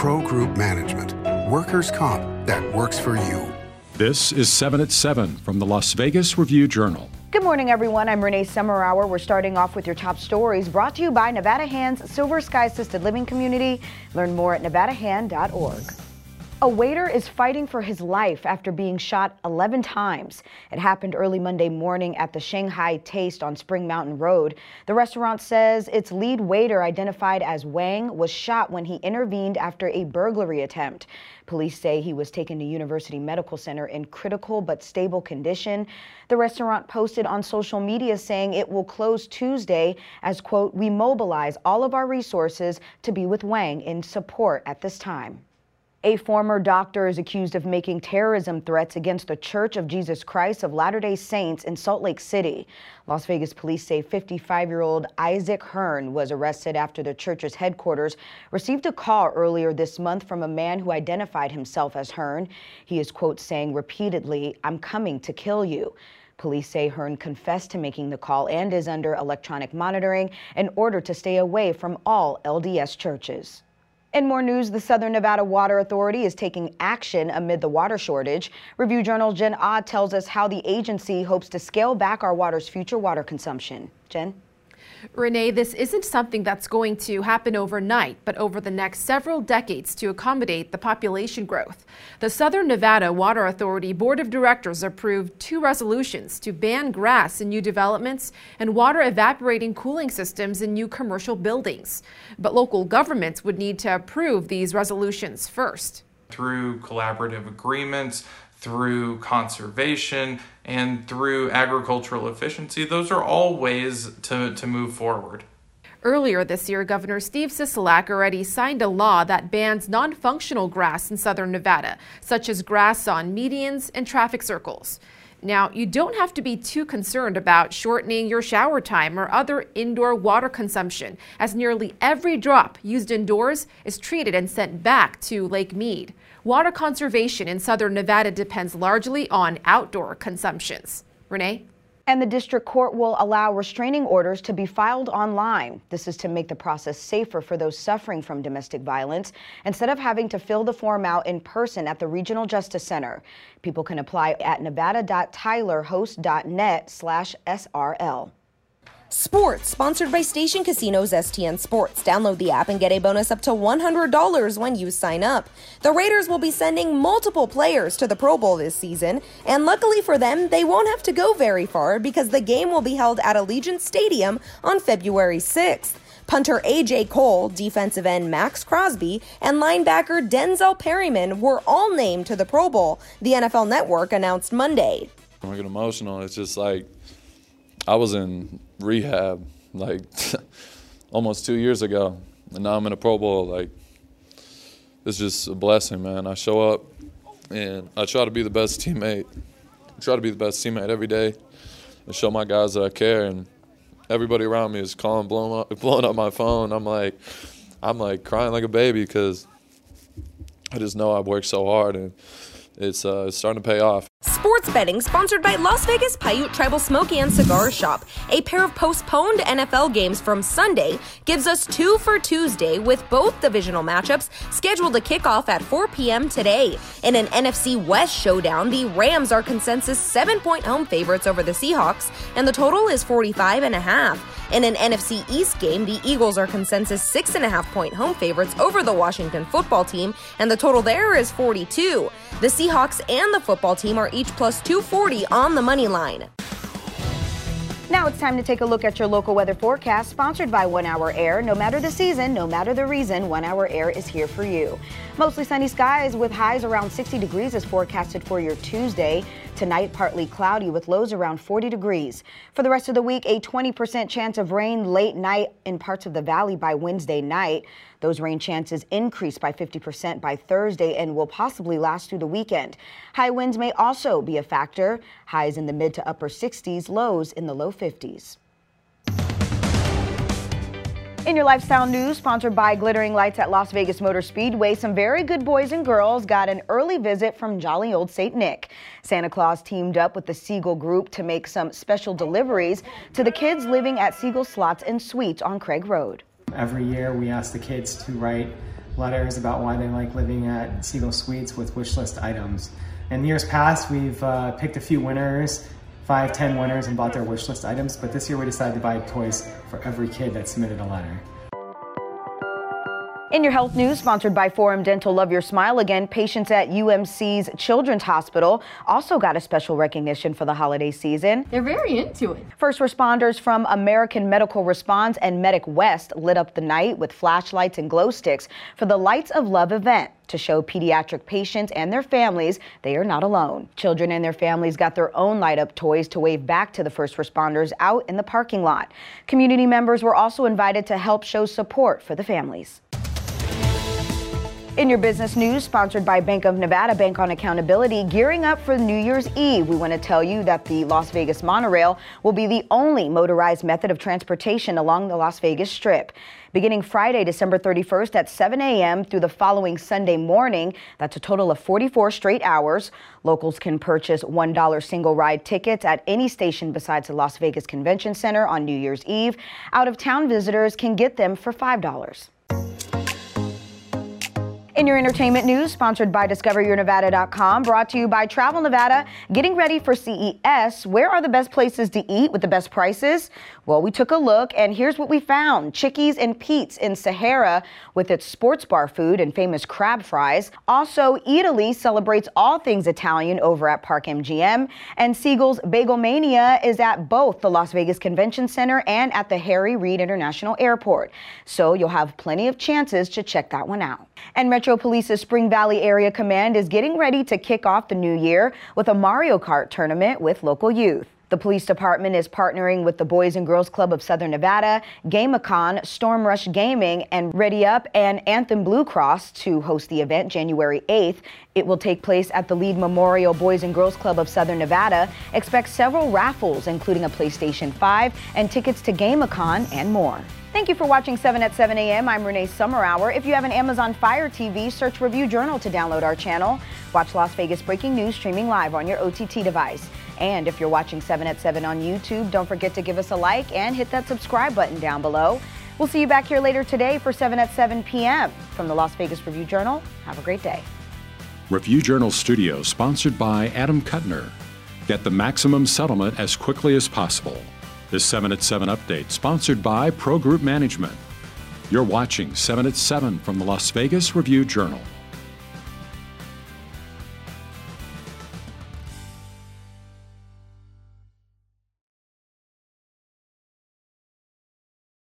Pro Group Management. Workers' comp that works for you. This is 7 at 7 from the Las Vegas Review Journal. Good morning, everyone. I'm Renee Summerhour. We're starting off with your top stories brought to you by Nevada Hands Silver Sky Assisted Living Community. Learn more at nevadahand.org. A waiter is fighting for his life after being shot 11 times. It happened early Monday morning at the Shanghai Taste on Spring Mountain Road. The restaurant says its lead waiter, identified as Wang, was shot when he intervened after a burglary attempt. Police say he was taken to University Medical Center in critical but stable condition. The restaurant posted on social media saying it will close Tuesday as, quote, we mobilize all of our resources to be with Wang in support at this time. A former doctor is accused of making terrorism threats against the Church of Jesus Christ of Latter day Saints in Salt Lake City. Las Vegas police say 55 year old Isaac Hearn was arrested after the church's headquarters received a call earlier this month from a man who identified himself as Hearn. He is, quote, saying repeatedly, I'm coming to kill you. Police say Hearn confessed to making the call and is under electronic monitoring in order to stay away from all LDS churches. In more news, the Southern Nevada Water Authority is taking action amid the water shortage. Review Journal Jen Odd tells us how the agency hopes to scale back our water's future water consumption. Jen? Renee, this isn't something that's going to happen overnight, but over the next several decades to accommodate the population growth. The Southern Nevada Water Authority Board of Directors approved two resolutions to ban grass in new developments and water evaporating cooling systems in new commercial buildings. But local governments would need to approve these resolutions first. Through collaborative agreements, through conservation, and through agricultural efficiency. Those are all ways to, to move forward. Earlier this year, Governor Steve Sisolak already signed a law that bans non functional grass in southern Nevada, such as grass on medians and traffic circles. Now, you don't have to be too concerned about shortening your shower time or other indoor water consumption, as nearly every drop used indoors is treated and sent back to Lake Mead. Water conservation in southern Nevada depends largely on outdoor consumptions. Renee? And the district court will allow restraining orders to be filed online. This is to make the process safer for those suffering from domestic violence instead of having to fill the form out in person at the Regional Justice Center. People can apply at nevada.tylerhost.net slash SRL. Sports, sponsored by Station Casinos STN Sports. Download the app and get a bonus up to $100 when you sign up. The Raiders will be sending multiple players to the Pro Bowl this season, and luckily for them, they won't have to go very far because the game will be held at Allegiant Stadium on February 6th. Punter A.J. Cole, defensive end Maxx Crosby, and linebacker Denzel Perryman were all named to the Pro Bowl, the NFL Network announced Monday. I get emotional. It's just like I was in rehab like almost two years ago, and now I'm in a Pro Bowl. Like, it's just a blessing, man. I show up and I try to be the best teammate. I try to be the best teammate every day and show my guys that I care. And everybody around me is calling, blowing up, blowing up my phone. I'm like, I'm like crying like a baby because I just know I've worked so hard and it's, uh, it's starting to pay off. Sports betting sponsored by Las Vegas Paiute Tribal Smoke and Cigar Shop. A pair of postponed NFL games from Sunday gives us two for Tuesday with both divisional matchups scheduled to kick off at 4 p.m. today. In an NFC West showdown, the Rams are consensus seven point home favorites over the Seahawks, and the total is 45 and a half. In an NFC East game, the Eagles are consensus six and a half point home favorites over the Washington football team, and the total there is 42. The Seahawks and the football team are each plus 240 on the money line. Now it's time to take a look at your local weather forecast, sponsored by One Hour Air. No matter the season, no matter the reason, One Hour Air is here for you. Mostly sunny skies with highs around 60 degrees is forecasted for your Tuesday. Tonight, partly cloudy with lows around 40 degrees. For the rest of the week, a 20% chance of rain late night in parts of the valley by Wednesday night. Those rain chances increase by 50% by Thursday and will possibly last through the weekend. High winds may also be a factor. Highs in the mid to upper 60s, lows in the low 50s. In your lifestyle news, sponsored by Glittering Lights at Las Vegas Motor Speedway, some very good boys and girls got an early visit from jolly old St. Nick. Santa Claus teamed up with the Siegel Group to make some special deliveries to the kids living at Siegel Slots and Suites on Craig Road. Every year we ask the kids to write letters about why they like living at Siegel Suites with wish list items. In years past, we've uh, picked a few winners, five, ten winners, and bought their wish list items. But this year, we decided to buy toys for every kid that submitted a letter. In your health news, sponsored by Forum Dental Love Your Smile Again, patients at UMC's Children's Hospital also got a special recognition for the holiday season. They're very into it. First responders from American Medical Response and Medic West lit up the night with flashlights and glow sticks for the Lights of Love event to show pediatric patients and their families they are not alone. Children and their families got their own light up toys to wave back to the first responders out in the parking lot. Community members were also invited to help show support for the families. In your business news, sponsored by Bank of Nevada Bank on Accountability, gearing up for New Year's Eve, we want to tell you that the Las Vegas monorail will be the only motorized method of transportation along the Las Vegas Strip. Beginning Friday, December 31st at 7 a.m. through the following Sunday morning, that's a total of 44 straight hours. Locals can purchase $1 single ride tickets at any station besides the Las Vegas Convention Center on New Year's Eve. Out of town visitors can get them for $5. In your entertainment news, sponsored by DiscoverYourNevada.com, brought to you by Travel Nevada. Getting ready for CES, where are the best places to eat with the best prices? Well, we took a look, and here's what we found Chickies and Pete's in Sahara with its sports bar food and famous crab fries. Also, Eataly celebrates all things Italian over at Park MGM, and Siegel's Bagel Mania is at both the Las Vegas Convention Center and at the Harry Reid International Airport. So you'll have plenty of chances to check that one out. And Metro Police's Spring Valley Area Command is getting ready to kick off the new year with a Mario Kart tournament with local youth. The police department is partnering with the Boys and Girls Club of Southern Nevada, GameCon, Storm Rush Gaming, and Ready Up and Anthem Blue Cross to host the event January 8th. It will take place at the Lied Memorial Boys and Girls Club of Southern Nevada. Expect several raffles, including a PlayStation 5 and tickets to GameCon and more. Thank you for watching 7 at 7 a.m. I'm Renee Summerhour. If you have an Amazon Fire TV, search Review Journal to download our channel. Watch Las Vegas breaking news streaming live on your OTT device. And if you're watching 7 at 7 on YouTube, don't forget to give us a like and hit that subscribe button down below. We'll see you back here later today for 7 at 7 p.m. From the Las Vegas Review Journal, have a great day. Review Journal Studio, sponsored by Adam Kutner. Get the maximum settlement as quickly as possible. This 7 at 7 update, sponsored by Pro Group Management. You're watching 7 at 7 from the Las Vegas Review Journal.